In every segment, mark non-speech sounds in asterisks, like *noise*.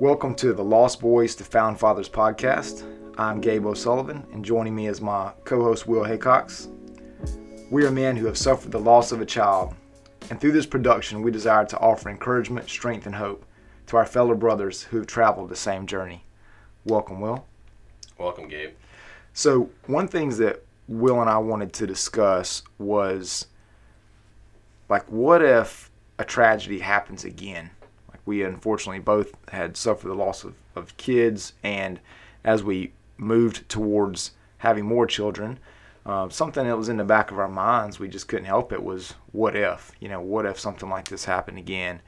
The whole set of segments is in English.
Welcome to the Lost Boys to Found Fathers podcast. I'm Gabe O'Sullivan, and joining me is my co host Will Haycox. We are men who have suffered the loss of a child, and through this production, we desire to offer encouragement, strength, and hope to our fellow brothers who have traveled the same journey. Welcome, Will. Welcome, Gabe. So, one thing that Will and I wanted to discuss was like, what if a tragedy happens again? We unfortunately both had suffered the loss of, of kids, and as we moved towards having more children, uh, something that was in the back of our minds, we just couldn't help it, was what if? You know, what if something like this happened again?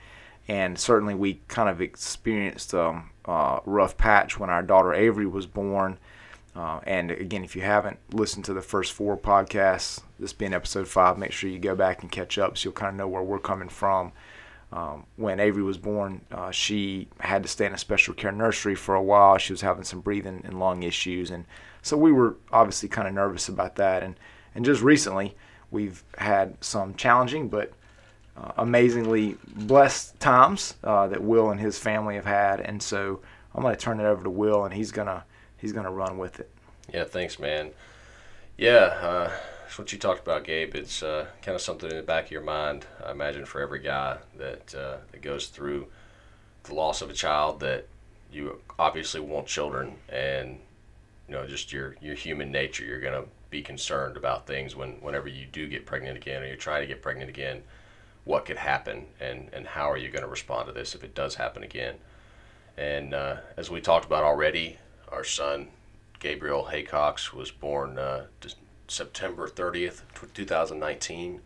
and certainly we kind of experienced a um, uh, rough patch when our daughter Avery was born. Uh, and again, if you haven't listened to the first four podcasts, this being episode five, make sure you go back and catch up so you'll kind of know where we're coming from. Um, when Avery was born, uh, she had to stay in a special care nursery for a while. She was having some breathing and lung issues, and so we were obviously kind of nervous about that. And and just recently, we've had some challenging but uh, amazingly blessed times uh, that Will and his family have had, and so I'm going to turn it over to Will, and he's gonna he's gonna run with it. Yeah, thanks, man. Yeah, uh, what you talked about, Gabe. It's uh, kind of something in the back of your mind. I imagine for every guy that uh, that goes through the loss of a child, that you obviously want children, and you know just your your human nature. You're gonna be concerned about things when whenever you do get pregnant again, or you're trying to get pregnant again what could happen and, and how are you going to respond to this if it does happen again. And uh, as we talked about already, our son Gabriel Haycox was born uh, September 30th, 2019.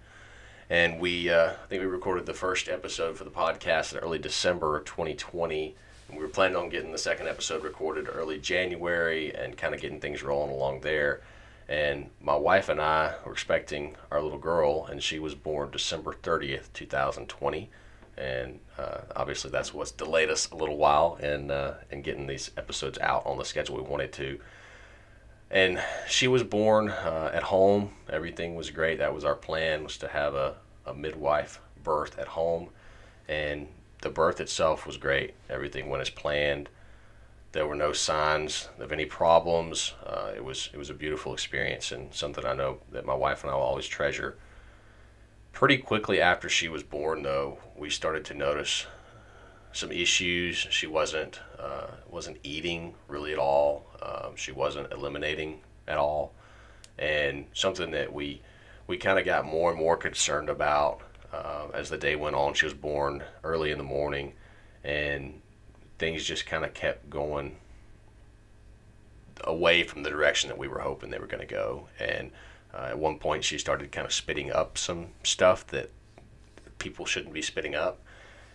And we, uh, I think we recorded the first episode for the podcast in early December of 2020. And we were planning on getting the second episode recorded early January and kind of getting things rolling along there. And my wife and I were expecting our little girl, and she was born December 30th, 2020. And uh, obviously, that's what's delayed us a little while in, uh, in getting these episodes out on the schedule we wanted to. And she was born uh, at home. Everything was great. That was our plan, was to have a, a midwife birth at home. And the birth itself was great. Everything went as planned. There were no signs of any problems. Uh, it was it was a beautiful experience and something I know that my wife and I will always treasure. Pretty quickly after she was born, though, we started to notice some issues. She wasn't uh, wasn't eating really at all. Um, she wasn't eliminating at all, and something that we we kind of got more and more concerned about uh, as the day went on. She was born early in the morning, and things just kind of kept going away from the direction that we were hoping they were going to go. And uh, at one point, she started kind of spitting up some stuff that people shouldn't be spitting up.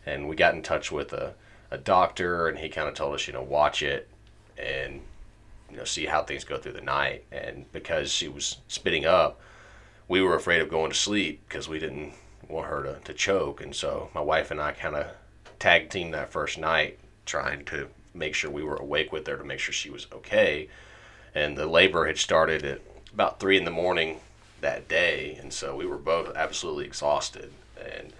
And we got in touch with a, a doctor, and he kind of told us, you know, watch it and you know see how things go through the night. And because she was spitting up, we were afraid of going to sleep because we didn't want her to, to choke. And so my wife and I kind of tag team that first night trying to make sure we were awake with her to make sure she was okay. And the labor had started at about three in the morning that day, and so we were both absolutely exhausted. And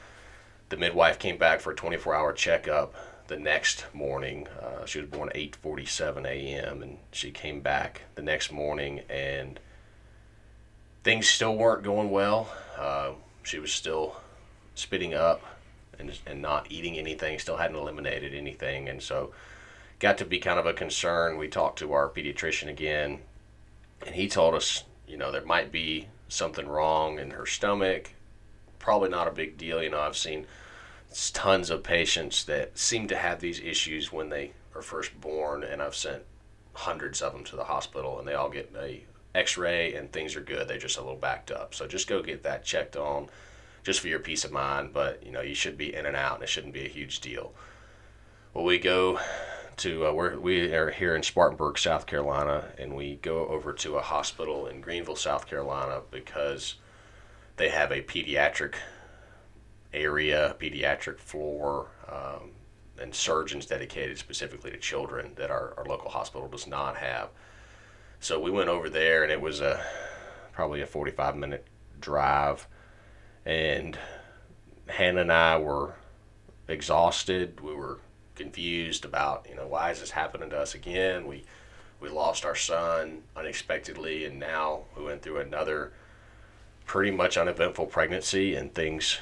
the midwife came back for a 24-hour checkup the next morning. Uh, she was born at 8:47 a.m. and she came back the next morning, and things still weren't going well. Uh, she was still spitting up and, and not eating anything, still hadn't eliminated anything. And so got to be kind of a concern. We talked to our pediatrician again, and he told us, you know, there might be something wrong in her stomach. Probably not a big deal. You know, I've seen tons of patients that seem to have these issues when they are first born, and I've sent hundreds of them to the hospital, and they all get a X-ray, and things are good. They're just a little backed up. So just go get that checked on just for your peace of mind. But you know, you should be in and out, and it shouldn't be a huge deal. Well, we go to uh, we're, we are here in Spartanburg, South Carolina, and we go over to a hospital in Greenville, South Carolina, because they have a pediatric area, pediatric floor, um, and surgeons dedicated specifically to children that our, our local hospital does not have. So we went over there, and it was a probably a 45 minute drive and Hannah and I were exhausted. We were confused about you know why is this happening to us again. We we lost our son unexpectedly, and now we went through another pretty much uneventful pregnancy, and things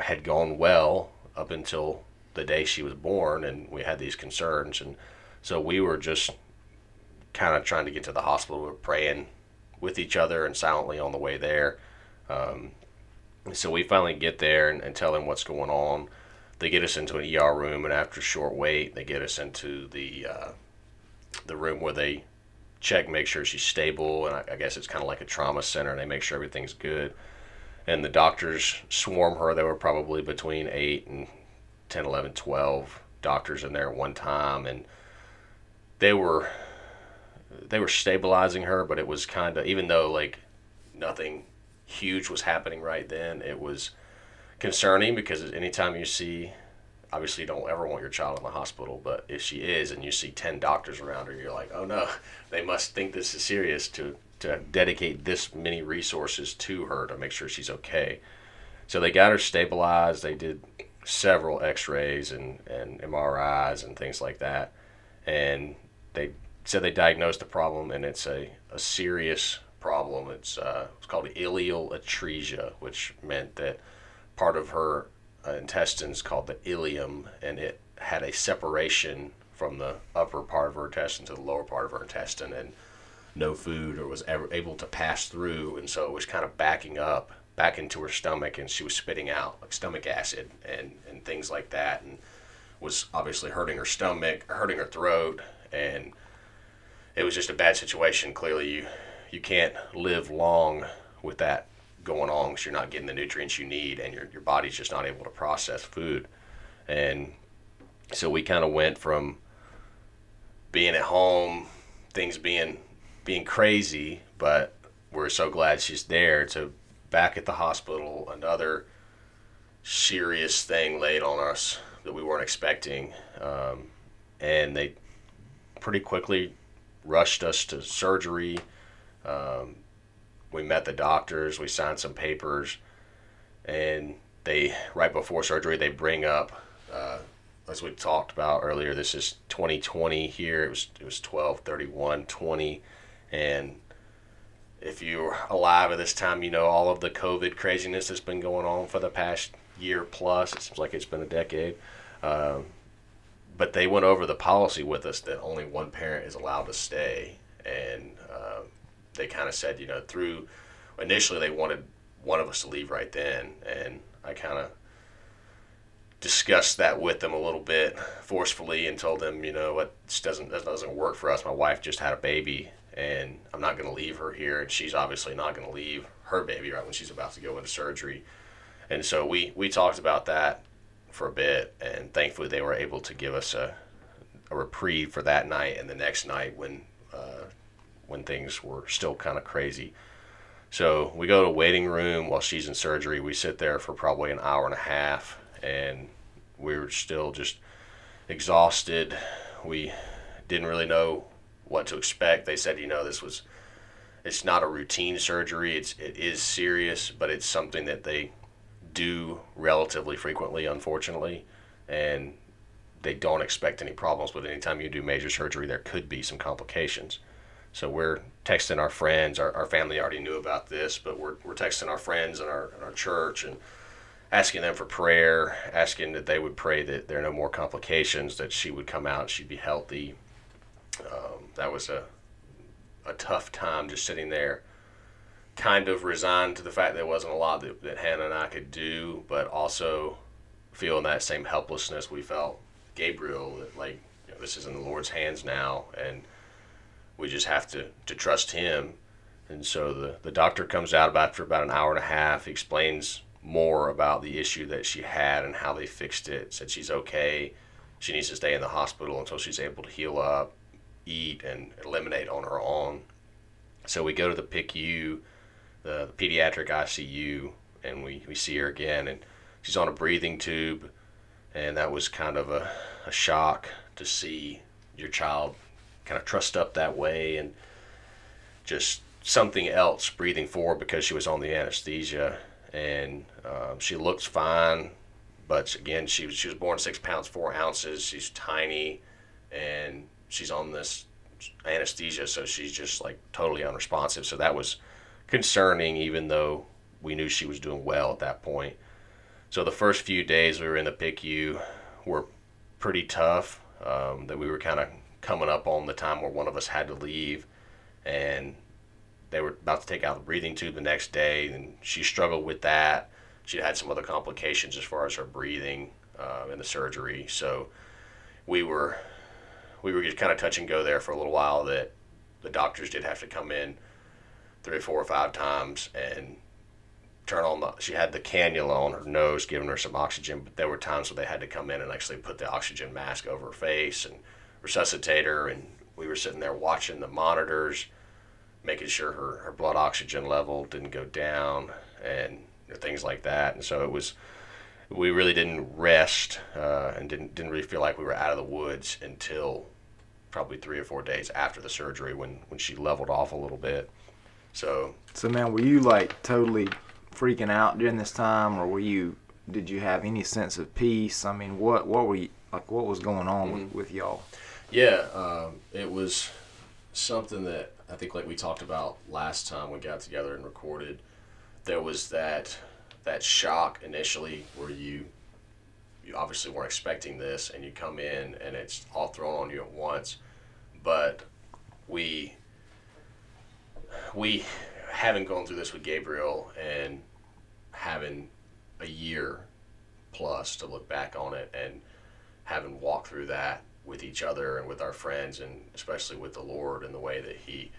had gone well up until the day she was born, and we had these concerns, and so we were just kind of trying to get to the hospital. We were praying with each other and silently on the way there. Um, so we finally get there and, and tell them what's going on. They get us into an ER room, and after a short wait, they get us into the uh, the room where they check, make sure she's stable, and I, I guess it's kind of like a trauma center, and they make sure everything's good. And the doctors swarm her. There were probably between 8 and 10, 11, 12 doctors in there at one time, and they were they were stabilizing her, but it was kind of even though like nothing huge was happening right then, it was concerning because anytime you see obviously you don't ever want your child in the hospital, but if she is and you see 10 doctors around her, you're like, oh no, they must think this is serious to, to dedicate this many resources to her to make sure she's okay. So they got her stabilized. They did several x rays and, and MRIs and things like that. And they said they diagnosed the problem, and it's a, a serious problem. It's, uh, it's called ileal atresia, which meant that part of her uh, intestines called the ileum, and it had a separation from the upper part of her intestine to the lower part of her intestine, and no food or was ever able to pass through, and so it was kind of backing up back into her stomach, and she was spitting out like stomach acid and and things like that, and was obviously hurting her stomach, hurting her throat, and it was just a bad situation. Clearly, you you can't live long with that going on because you're not getting the nutrients you need and your, your body's just not able to process food. And so we kind of went from being at home, things being being crazy, but we're so glad she's there to back at the hospital, another serious thing laid on us that we weren't expecting. Um, and they pretty quickly rushed us to surgery. Um, we met the doctors, we signed some papers, and they right before surgery they bring up, uh, as we talked about earlier. This is 2020 here. It was it was 12 31 20, and if you're alive at this time, you know all of the COVID craziness that's been going on for the past year plus. It seems like it's been a decade. Um, but they went over the policy with us that only one parent is allowed to stay, and uh, they kind of said, you know, through initially they wanted one of us to leave right then, and I kind of discussed that with them a little bit forcefully and told them, you know, what this doesn't this doesn't work for us. My wife just had a baby, and I'm not going to leave her here, and she's obviously not going to leave her baby right when she's about to go into surgery. And so we we talked about that for a bit, and thankfully they were able to give us a, a reprieve for that night and the next night when uh, when things were still kind of crazy. So we go to waiting room while she's in surgery. We sit there for probably an hour and a half, and we were still just exhausted. We didn't really know what to expect. They said, you know, this was it's not a routine surgery. It's it is serious, but it's something that they do relatively frequently, unfortunately, and they don't expect any problems. But anytime you do major surgery, there could be some complications. So we're texting our friends. Our, our family already knew about this, but we're, we're texting our friends in our, in our church and asking them for prayer, asking that they would pray that there are no more complications, that she would come out, she'd be healthy. Um, that was a, a tough time just sitting there, kind of resigned to the fact there wasn't a lot that, that Hannah and I could do, but also feeling that same helplessness we felt. Gabriel, that like, you know, this is in the Lord's hands now, and we just have to, to trust him. And so the, the doctor comes out about after about an hour and a half, explains more about the issue that she had and how they fixed it. Said she's okay. She needs to stay in the hospital until she's able to heal up, eat, and eliminate on her own. So we go to the PICU, the, the pediatric ICU, and we, we see her again. And she's on a breathing tube. And that was kind of a, a shock to see your child kind of trussed up that way and just something else breathing forward because she was on the anesthesia and um, she looks fine but again, she was she was born six pounds four ounces. She's tiny, and she's on this anesthesia, so she's just like totally unresponsive. So that was concerning, even though we knew she was doing well at that point. So the first few days we were in the PICU were pretty tough. Um, that we were kind of coming up on the time where one of us had to leave, and they were about to take out the breathing tube the next day, and she struggled with that. She had some other complications as far as her breathing uh, in the surgery. So we were we were just kind of touch and go there for a little while. That the doctors did have to come in three, four, or five times and turn on the. She had the cannula on her nose, giving her some oxygen, but there were times where they had to come in and actually put the oxygen mask over her face and resuscitate her. And we were sitting there watching the monitors, making sure her, her blood oxygen level didn't go down and things like that. And so it was. We really didn't rest uh, and didn't didn't really feel like we were out of the woods until probably three or four days after the surgery when when she leveled off a little bit. So So man, were you like totally freaking out during this time, or were you? Did you have any sense of peace? I mean, what what were you like? What was going on with, with y'all? Yeah, um, it was something that I think, like we talked about last time we got together and recorded. There was that that shock initially where you you obviously weren't expecting this, and you come in and it's all thrown on you at once. But we we having gone through this with Gabriel and having a year plus to look back on it and having walked through that with each other and with our friends and especially with the Lord and the way that He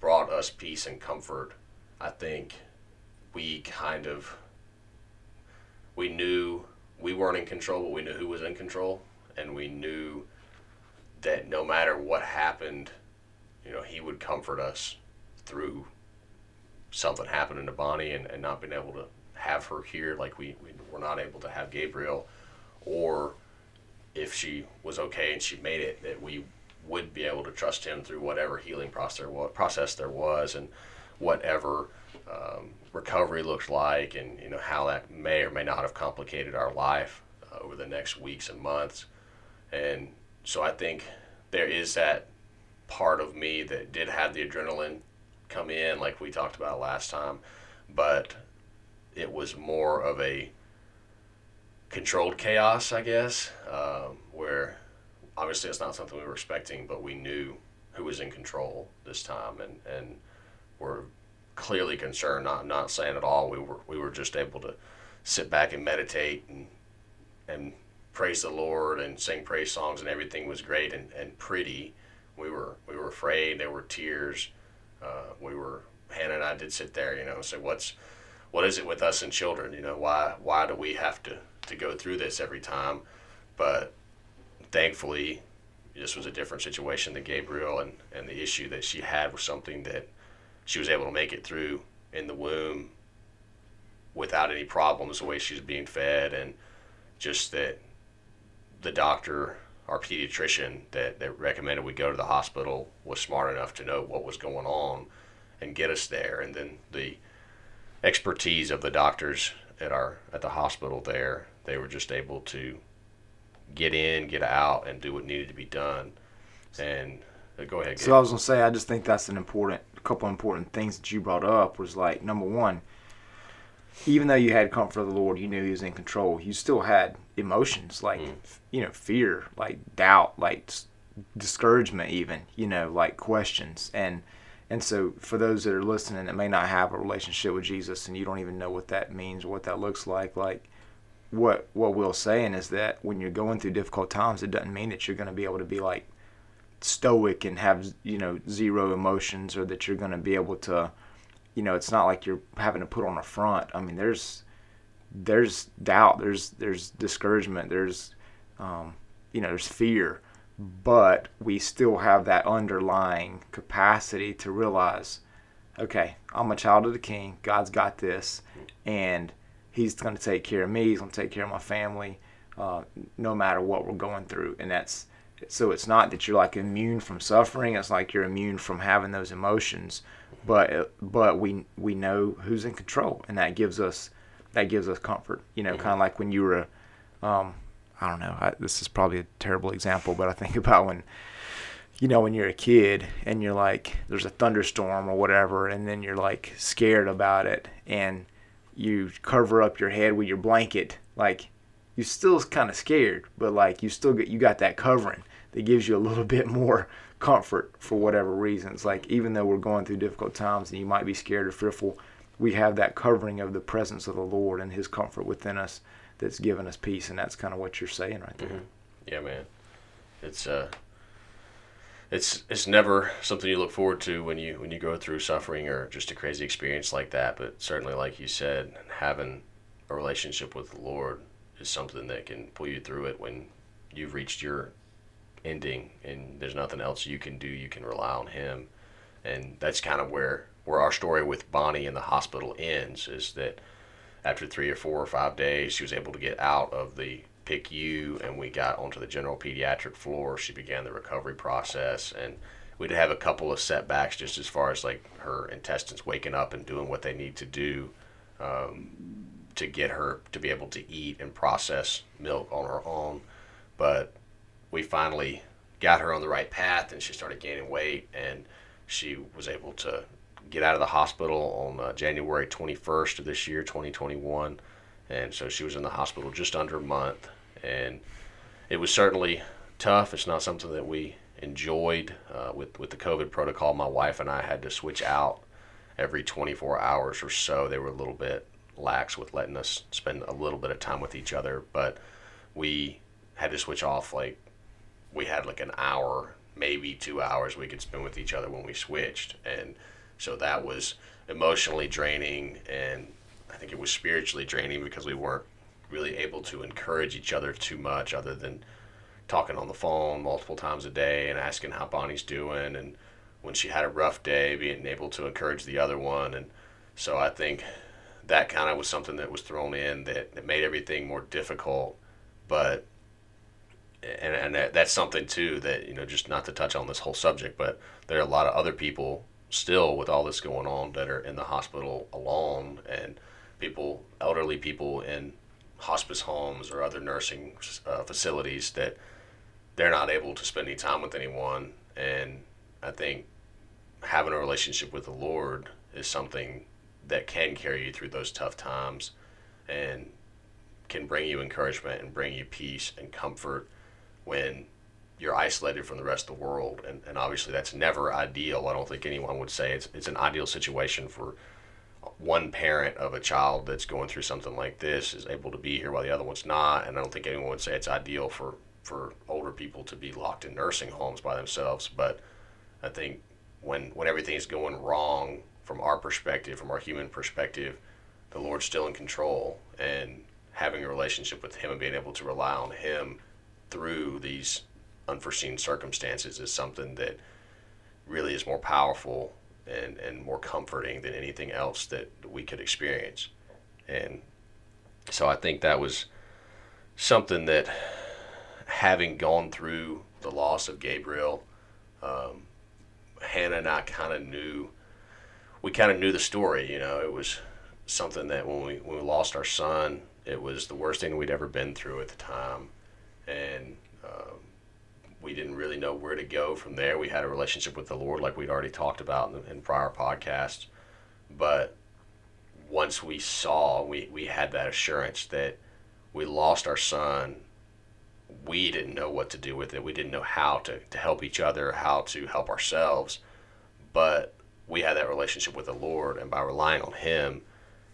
brought us peace and comfort, I think we kind of we knew we weren't in control, but we knew who was in control, and we knew that no matter what happened, you know, He would comfort us through something happening to Bonnie and, and not being able to have her here like we, we were not able to have Gabriel or if she was okay and she made it that we would be able to trust him through whatever healing process process there was. And whatever um, recovery looks like and you know how that may or may not have complicated our life uh, over the next weeks and months. And so I think there is that part of me that did have the adrenaline come in like we talked about last time, but it was more of a controlled chaos, I guess, um, where obviously it's not something we were expecting, but we knew who was in control this time, and and were clearly concerned. Not not saying at all. We were we were just able to sit back and meditate and and praise the Lord and sing praise songs, and everything was great and, and pretty. We were we were afraid. There were tears uh, we were Hannah and I did sit there, you know, say what's what is it with us and children? You know, why why do we have to to go through this every time? But thankfully, this was a different situation than Gabriel, and and the issue that she had was something that she was able to make it through in the womb without any problems the way she was being fed and just that the doctor our pediatrician that, that recommended we go to the hospital was smart enough to know what was going on and get us there. And then the expertise of the doctors at our at the hospital there, they were just able to get in, get out, and do what needed to be done. And uh, go ahead. So I was gonna say, I just think that's an important, a couple important things that you brought up was like number one, even though you had comfort of the Lord, you knew He was in control. You still had emotions like mm. you know fear, like doubt, like discouragement, even you know like questions and and so for those that are listening that may not have a relationship with Jesus and you don't even know what that means or what that looks like, like what what we're saying is that when you're going through difficult times, it doesn't mean that you're going to be able to be like stoic and have you know zero emotions or that you're going to be able to you know, it's not like you're having to put on a front. I mean, there's there's doubt, there's there's discouragement, there's um, you know, there's fear, but we still have that underlying capacity to realize, okay, I'm a child of the King. God's got this, and He's going to take care of me. He's going to take care of my family, uh, no matter what we're going through, and that's so it's not that you're like immune from suffering. It's like you're immune from having those emotions but but we we know who's in control, and that gives us that gives us comfort. You know, mm-hmm. kind of like when you were Um, I don't know. I, this is probably a terrible example, but I think *laughs* about when, you know, when you're a kid and you're like, there's a thunderstorm or whatever, and then you're like scared about it, and you cover up your head with your blanket, like you still kind of scared, but like you still get you got that covering that gives you a little *laughs* bit more comfort for whatever reasons. Like even though we're going through difficult times and you might be scared or fearful, we have that covering of the presence of the Lord and His comfort within us that's given us peace, and that's kind of what you're saying right there. Mm-hmm. Yeah, man. It's uh, it's it's never something you look forward to when you when you go through suffering or just a crazy experience like that. But certainly, like you said, having a relationship with the Lord is something that can pull you through it when you've reached your ending and there's nothing else you can do. You can rely on Him, and that's kind of where where our story with Bonnie in the hospital ends. Is that after three or four or five days, she was able to get out of the PICU and we got onto the general pediatric floor. She began the recovery process and we did have a couple of setbacks just as far as like her intestines waking up and doing what they need to do um, to get her to be able to eat and process milk on her own. But we finally got her on the right path and she started gaining weight and she was able to get out of the hospital on uh, January 21st of this year, 2021. And so she was in the hospital just under a month. And it was certainly tough. It's not something that we enjoyed uh, with, with the COVID protocol. My wife and I had to switch out every 24 hours or so. They were a little bit lax with letting us spend a little bit of time with each other. But we had to switch off like we had like an hour, maybe two hours we could spend with each other when we switched. And so that was emotionally draining, and I think it was spiritually draining because we weren't really able to encourage each other too much, other than talking on the phone multiple times a day and asking how Bonnie's doing, and when she had a rough day, being able to encourage the other one, and so I think that kind of was something that was thrown in that, that made everything more difficult, but and, and that's something too that you know just not to touch on this whole subject but there are a lot of other people still with all this going on that are in the hospital alone and people elderly people in hospice homes or other nursing uh, facilities that they're not able to spend any time with anyone. And i think having a relationship with the lord is something that can carry you through those tough times and can bring you encouragement and bring you peace and comfort when you're isolated from the rest of the world, and, and obviously that's never ideal. I don't think anyone would say it's it's an ideal situation for one parent of a child that's going through something like this is able to be here while the other one's not, and I don't think anyone would say it's ideal for for older people to be locked in nursing homes by themselves. But I think when when everything is going wrong from our perspective, from our human perspective, the Lord's still in control, and having a relationship with Him and being able to rely on Him through these unforeseen circumstances is something that really is more powerful and, and more comforting than anything else that we could experience. And so I think that was something that having gone through the loss of Gabriel, um, Hannah and I kind of knew, we kind of knew the story, you know, it was something that when we, when we lost our son, it was the worst thing we'd ever been through at the time. And um, we didn't really know where to go from there. We had a relationship with the Lord, like we'd already talked about in, in prior podcasts. But once we saw, we, we had that assurance that we lost our son. We didn't know what to do with it. We didn't know how to, to help each other, how to help ourselves. But we had that relationship with the Lord, and by relying on Him,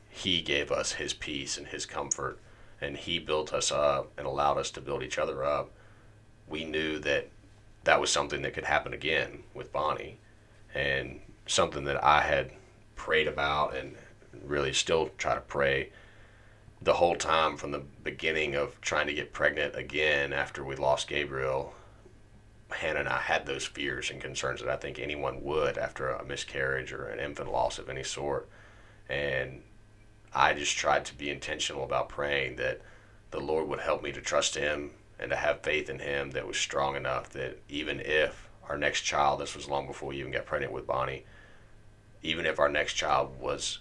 He gave us His peace and His comfort, and He built us up and allowed us to build each other up we knew that that was something that could happen again with Bonnie, and something that I had prayed about and really still try to pray the whole time from the beginning of trying to get pregnant again after we lost Gabriel. Hannah and I had those fears and concerns that I think anyone would after a miscarriage or an infant loss of any sort. And I just tried to be intentional about praying that the Lord would help me to trust Him and to have faith in him that was strong enough that even if our next child, this was long before we even got pregnant with Bonnie, even if our next child was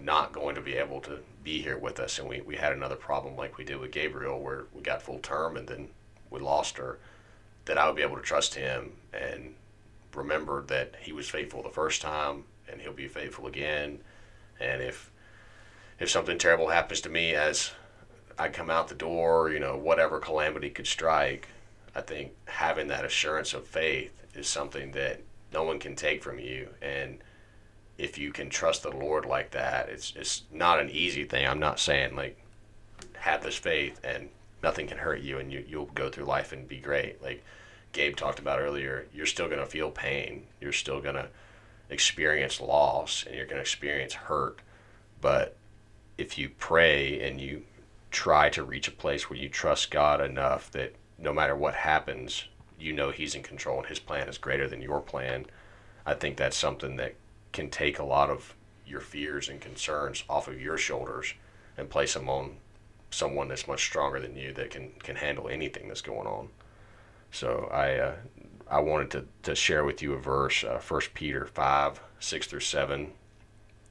not going to be able to be here with us. And we, we had another problem like we did with Gabriel, where we got full term and then we lost her, that I would be able to trust him and remember that he was faithful the first time and he'll be faithful again. And if if something terrible happens to me as I come out the door, you know, whatever calamity could strike, I think having that assurance of faith is something that no one can take from you. And if you can trust the Lord like that, it's it's not an easy thing. I'm not saying like have this faith and nothing can hurt you and you you'll go through life and be great. Like Gabe talked about earlier, you're still gonna feel pain. You're still gonna experience loss and you're gonna experience hurt. But if you pray and you try to reach a place where you trust God enough that no matter what happens, you know He's in control and His plan is greater than your plan. I think that's something that can take a lot of your fears and concerns off of your shoulders and place them on someone that's much stronger than you that can, can handle anything that's going on. So I uh, I wanted to, to share with you a verse, uh, 1 Peter 5, 6 through 7.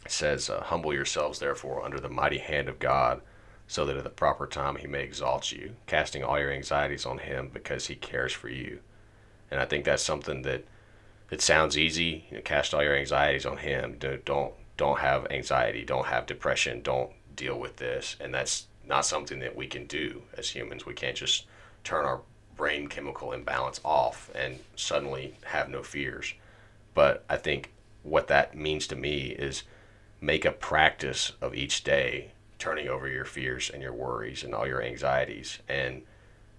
It says, uh, Humble yourselves, therefore, under the mighty hand of God, so that at the proper time he may exalt you, casting all your anxieties on him because he cares for you. And I think that's something that it sounds easy. You know, cast all your anxieties on him. Don't don't have anxiety. Don't have depression. Don't deal with this. And that's not something that we can do as humans. We can't just turn our brain chemical imbalance off and suddenly have no fears. But I think what that means to me is make a practice of each day turning over your fears and your worries and all your anxieties. And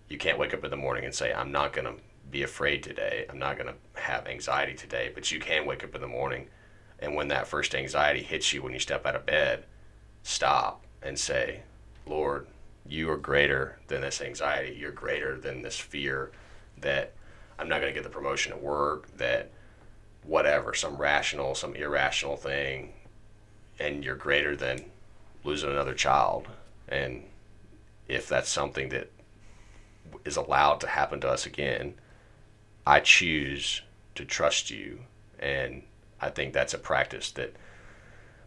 you can't wake up in the morning and say, I'm not going to be afraid today. I'm not going to have anxiety today. But you can wake up in the morning and when that first anxiety hits you when you step out of bed, stop and say, Lord, you are greater than this anxiety. You're greater than this fear that I'm not going to get the promotion at work, that whatever, some rational, some irrational thing, and you're greater than losing another child. And if that's something that is allowed to happen to us again, I choose to trust you. And I think that's a practice that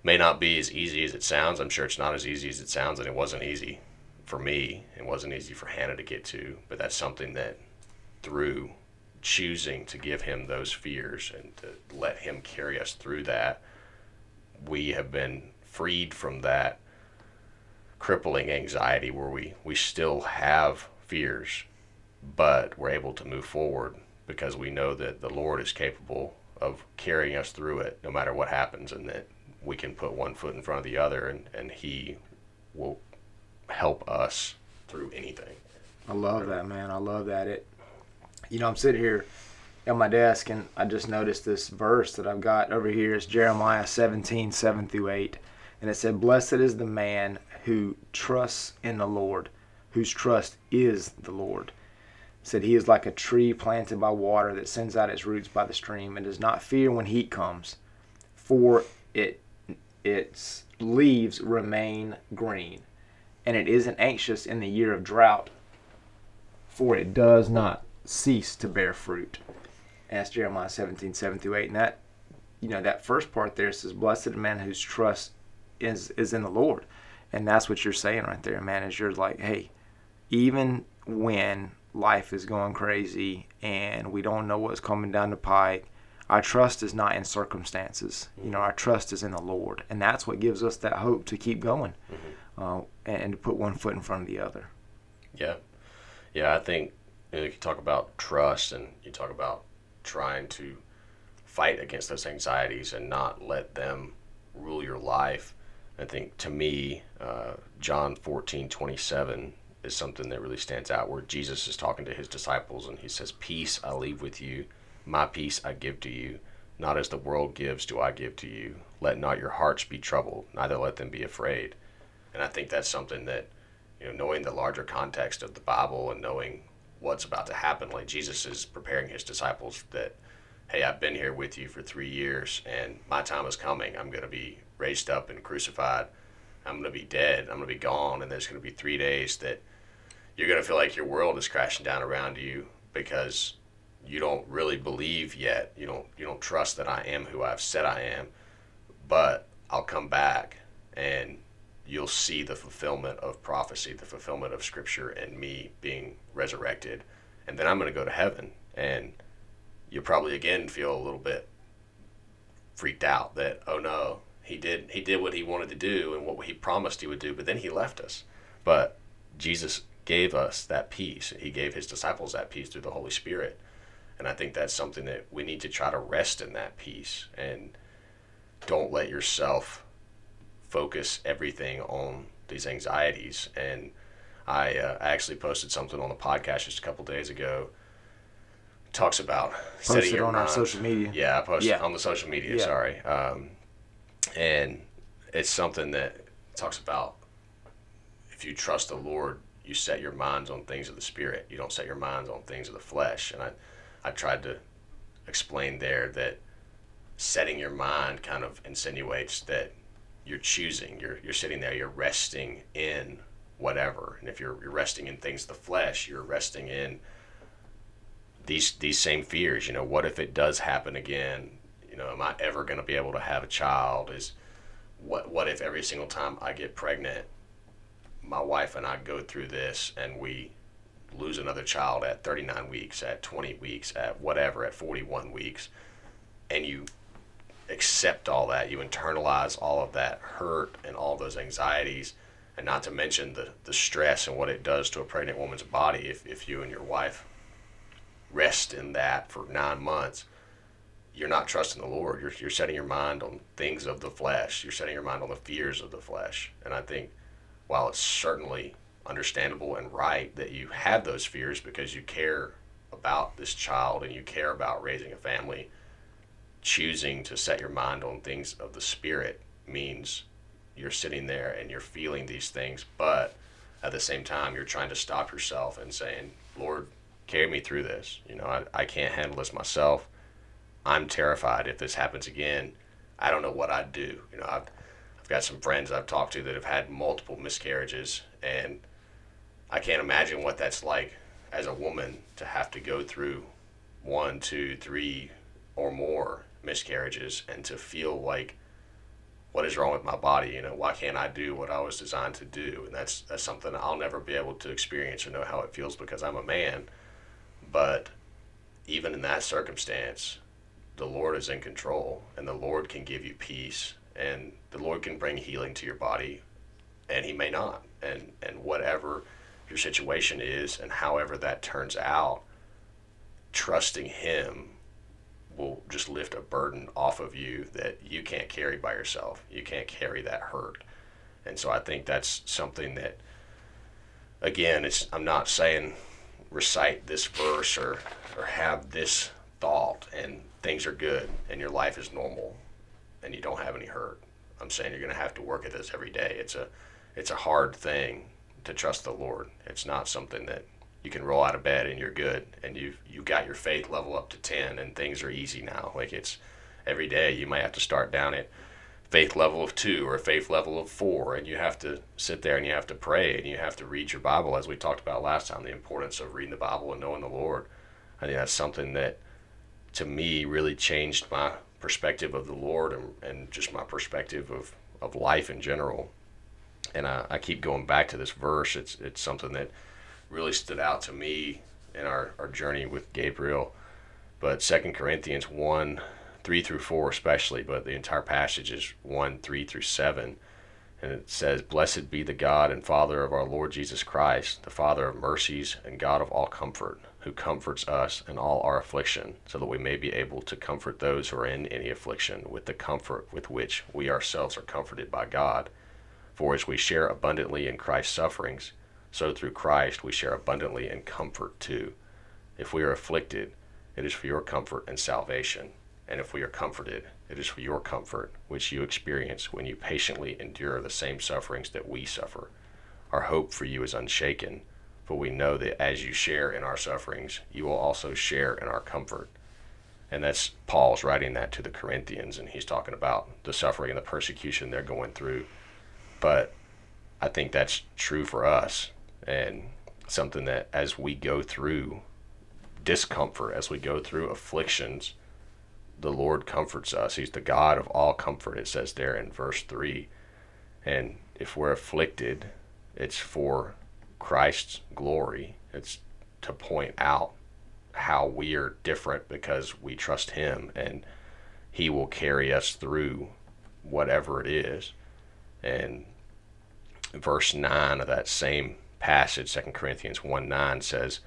may not be as easy as it sounds. I'm sure it's not as easy as it sounds, and it wasn't easy for me. It wasn't easy for Hannah to get to, but that's something that through choosing to give him those fears and to let him carry us through that, we have been freed from that crippling anxiety where we, we still have fears, but we're able to move forward because we know that the Lord is capable of carrying us through it no matter what happens and that we can put one foot in front of the other and, and He will help us through anything. I love that, man. I love that. It, you know, I'm sitting here at my desk and I just noticed this verse that I've got over here is Jeremiah 17, 7 through 8. And it said, Blessed is the man who trusts in the Lord, whose trust is the Lord. It said, He is like a tree planted by water that sends out its roots by the stream and does not fear when heat comes, for it its leaves remain green and it isn't anxious in the year of drought, for it does not cease to bear fruit. And that's Jeremiah 17, 7 through 8. And that, you know, that first part there says, Blessed the man whose trust is is in the Lord. And that's what you're saying right there, man, is you're like, hey, even when life is going crazy and we don't know what's coming down the pike, our trust is not in circumstances. You know, our trust is in the Lord. And that's what gives us that hope to keep going. Mm-hmm uh, and to put one foot in front of the other. Yeah, yeah. I think you, know, you talk about trust, and you talk about trying to fight against those anxieties and not let them rule your life. I think to me, uh, John 14, 27 is something that really stands out where Jesus is talking to his disciples and he says, Peace I leave with you, my peace I give to you. Not as the world gives, do I give to you. Let not your hearts be troubled, neither let them be afraid. And I think that's something that, you know, knowing the larger context of the Bible and knowing what's about to happen, like Jesus is preparing his disciples that, hey, I've been here with you for three years and my time is coming. I'm going to be raised up and crucified. I'm going to be dead. I'm going to be gone. And there's going to be three days that you're going to feel like your world is crashing down around you because you don't really believe yet. You don't, you don't trust that I am who I've said I am. But I'll come back and you'll see the fulfillment of prophecy, the fulfillment of scripture, and me being resurrected. And then I'm going to go to heaven. And you'll probably again feel a little bit freaked out that, oh no, he did he did what he wanted to do and what he promised he would do, but then he left us. But Jesus gave us that peace. He gave his disciples that peace through the Holy Spirit. And I think that's something that we need to try to rest in that peace and don't let yourself focus everything on these anxieties. And I uh, actually posted something on the podcast just a couple days ago. It Talks about posted setting your on mind. our social media. Yeah, I posted yeah. on the social media. Yeah. Sorry, um, and it's something that talks about if you trust the Lord, you set your minds on things of the spirit. You don't set your minds on things of the flesh. And I, I tried to explain there that setting your mind kind of insinuates that you're choosing. You're you're sitting there. You're resting in whatever. And if you're, you're resting in things of the flesh, you're resting in these these same fears. You know, what if it does happen again? You know, am I ever going to be able to have a child? Is what what if every single time I get pregnant, my wife and I go through this and we lose another child at 39 weeks, at 20 weeks, at whatever, at 41 weeks, and you accept all that, you internalize all of that hurt and all those anxieties, and not to mention the, the stress and what it does to a pregnant woman's body if, if you and your wife rest in that for nine months. You're not trusting the Lord. You're, you're setting your mind on things of the flesh. You're setting your mind on the fears of the flesh. And I think while it's certainly understandable and right that you have those fears because you care about this child and you care about raising a family, choosing to set your mind on things of the spirit means you're sitting there and you're feeling these things, but at the same time, you're trying to stop yourself and saying, Lord, carry me through this. You know, I, I can't handle this myself. I'm terrified if this happens again. I don't know what I'd do. You know, I've, I've got some friends I've talked to that have had multiple miscarriages, and I can't imagine what that's like as a woman to have to go through one, two, three, or more miscarriages and to feel like what is wrong with my body? You know why can't i do what i was designed to do? And that's that's something i'll never be able to experience or know how it feels because i'm a man. But even in that circumstance the lord is in control and the lord can give you peace and the Lord can bring healing to your body, and He may not. And and whatever your situation is, and however that turns out, trusting Him will just lift a burden off of you that you can't carry by yourself. You can't carry that hurt. And so I think that's something that again, it's I'm not saying recite this verse or or have this thought and things are good and your life is normal and you don't have any hurt. I'm saying you're going to have to work at this every day. It's a it's a hard thing to trust the Lord. It's not something that you can roll out of bed and you're good and you you got your faith level up to 10 and things are easy now. Like it's every day you might have to start down at faith level of 2 or faith level of 4 and you have to sit there and you have to pray and you have to read your Bible as we talked about last time the importance of reading the Bible and knowing the Lord. I think that's something that to me really changed my perspective of the Lord and, and just my perspective of, of life in general. And I, I keep going back to this verse. It's it's something that really stood out to me in our, our journey with Gabriel. But Second Corinthians 1, 3 through 4 especially, but the entire passage is 1, 3 through 7. And it says, Blessed be the God and Father of our Lord Jesus Christ, the Father of mercies and God of all comfort who comforts us in all our affliction, so that we may be able to comfort those who are in any affliction with the comfort with which we ourselves are comforted by God. For as we share abundantly in Christ's sufferings, so through Christ we share abundantly in comfort too. If we are afflicted, it is for your comfort and salvation. And if we are comforted, it is for your comfort, which you experience when you patiently endure the same sufferings that we suffer. Our hope for you is unshaken for we know that as you share in our sufferings, you will also share in our comfort. And that's Paul's writing that to the Corinthians, and he's talking about the suffering and the persecution they're going through. But I think that's true for us, and something that as we go through discomfort, as we go through afflictions, the Lord comforts us. He's the God of all comfort, it says there in verse 3. And if we're afflicted, it's for Christ's glory. It's to point out how we are different because we trust Him and He will carry us through whatever it is. And verse 9 of that same passage, 2 Corinthians 1 9 says,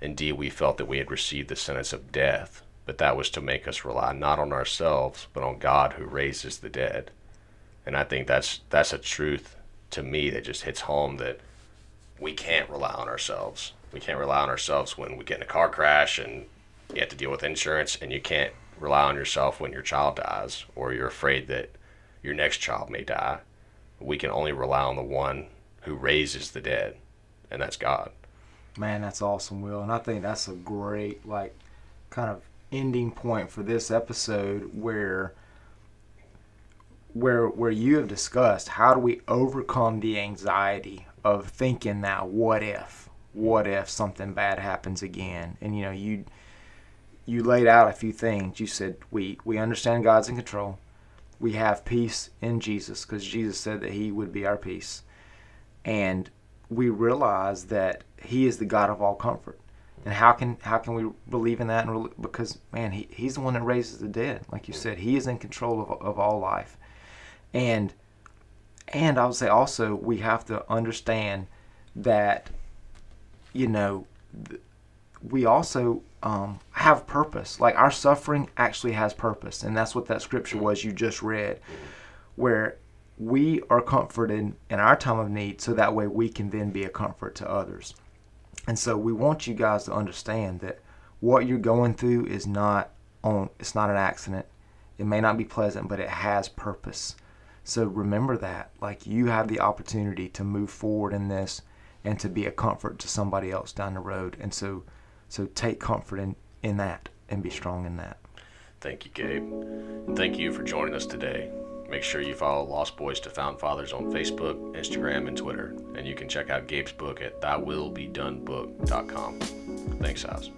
Indeed, we felt that we had received the sentence of death, but that was to make us rely not on ourselves, but on God who raises the dead. And I think that's that's a truth to me that just hits home that we can't rely on ourselves. We can't rely on ourselves when we get in a car crash and you have to deal with insurance, and you can't rely on yourself when your child dies or you're afraid that your next child may die. We can only rely on the one who raises the dead, and that's God. Man, that's awesome, Will. And I think that's a great, like, kind of ending point for this episode where where where you have discussed how do we overcome the anxiety of thinking that what if what if something bad happens again and you know you you laid out a few things you said we we understand god's in control we have peace in jesus because jesus said that he would be our peace. And we realize that he is the god of all comfort. And how can how can we believe in that and because man he, he's the one that raises the dead like you said. He is in control of, of all life. And and I would say also we have to understand that you know we also um, have purpose. Like our suffering actually has purpose, and that's what that scripture was you just read, where we are comforted in our time of need, so that way we can then be a comfort to others. And so we want you guys to understand that what you're going through is not on. It's not an accident. It may not be pleasant, but it has purpose. So remember that. Like you have the opportunity to move forward in this and to be a comfort to somebody else down the road. And so so take comfort in, in that and be strong in that. Thank you, Gabe. Thank you for joining us today. Make sure you follow Lost Boys to Found Fathers on Facebook, Instagram, and Twitter. And you can check out Gabe's book at thywillbedonebook.com. Thanks, House.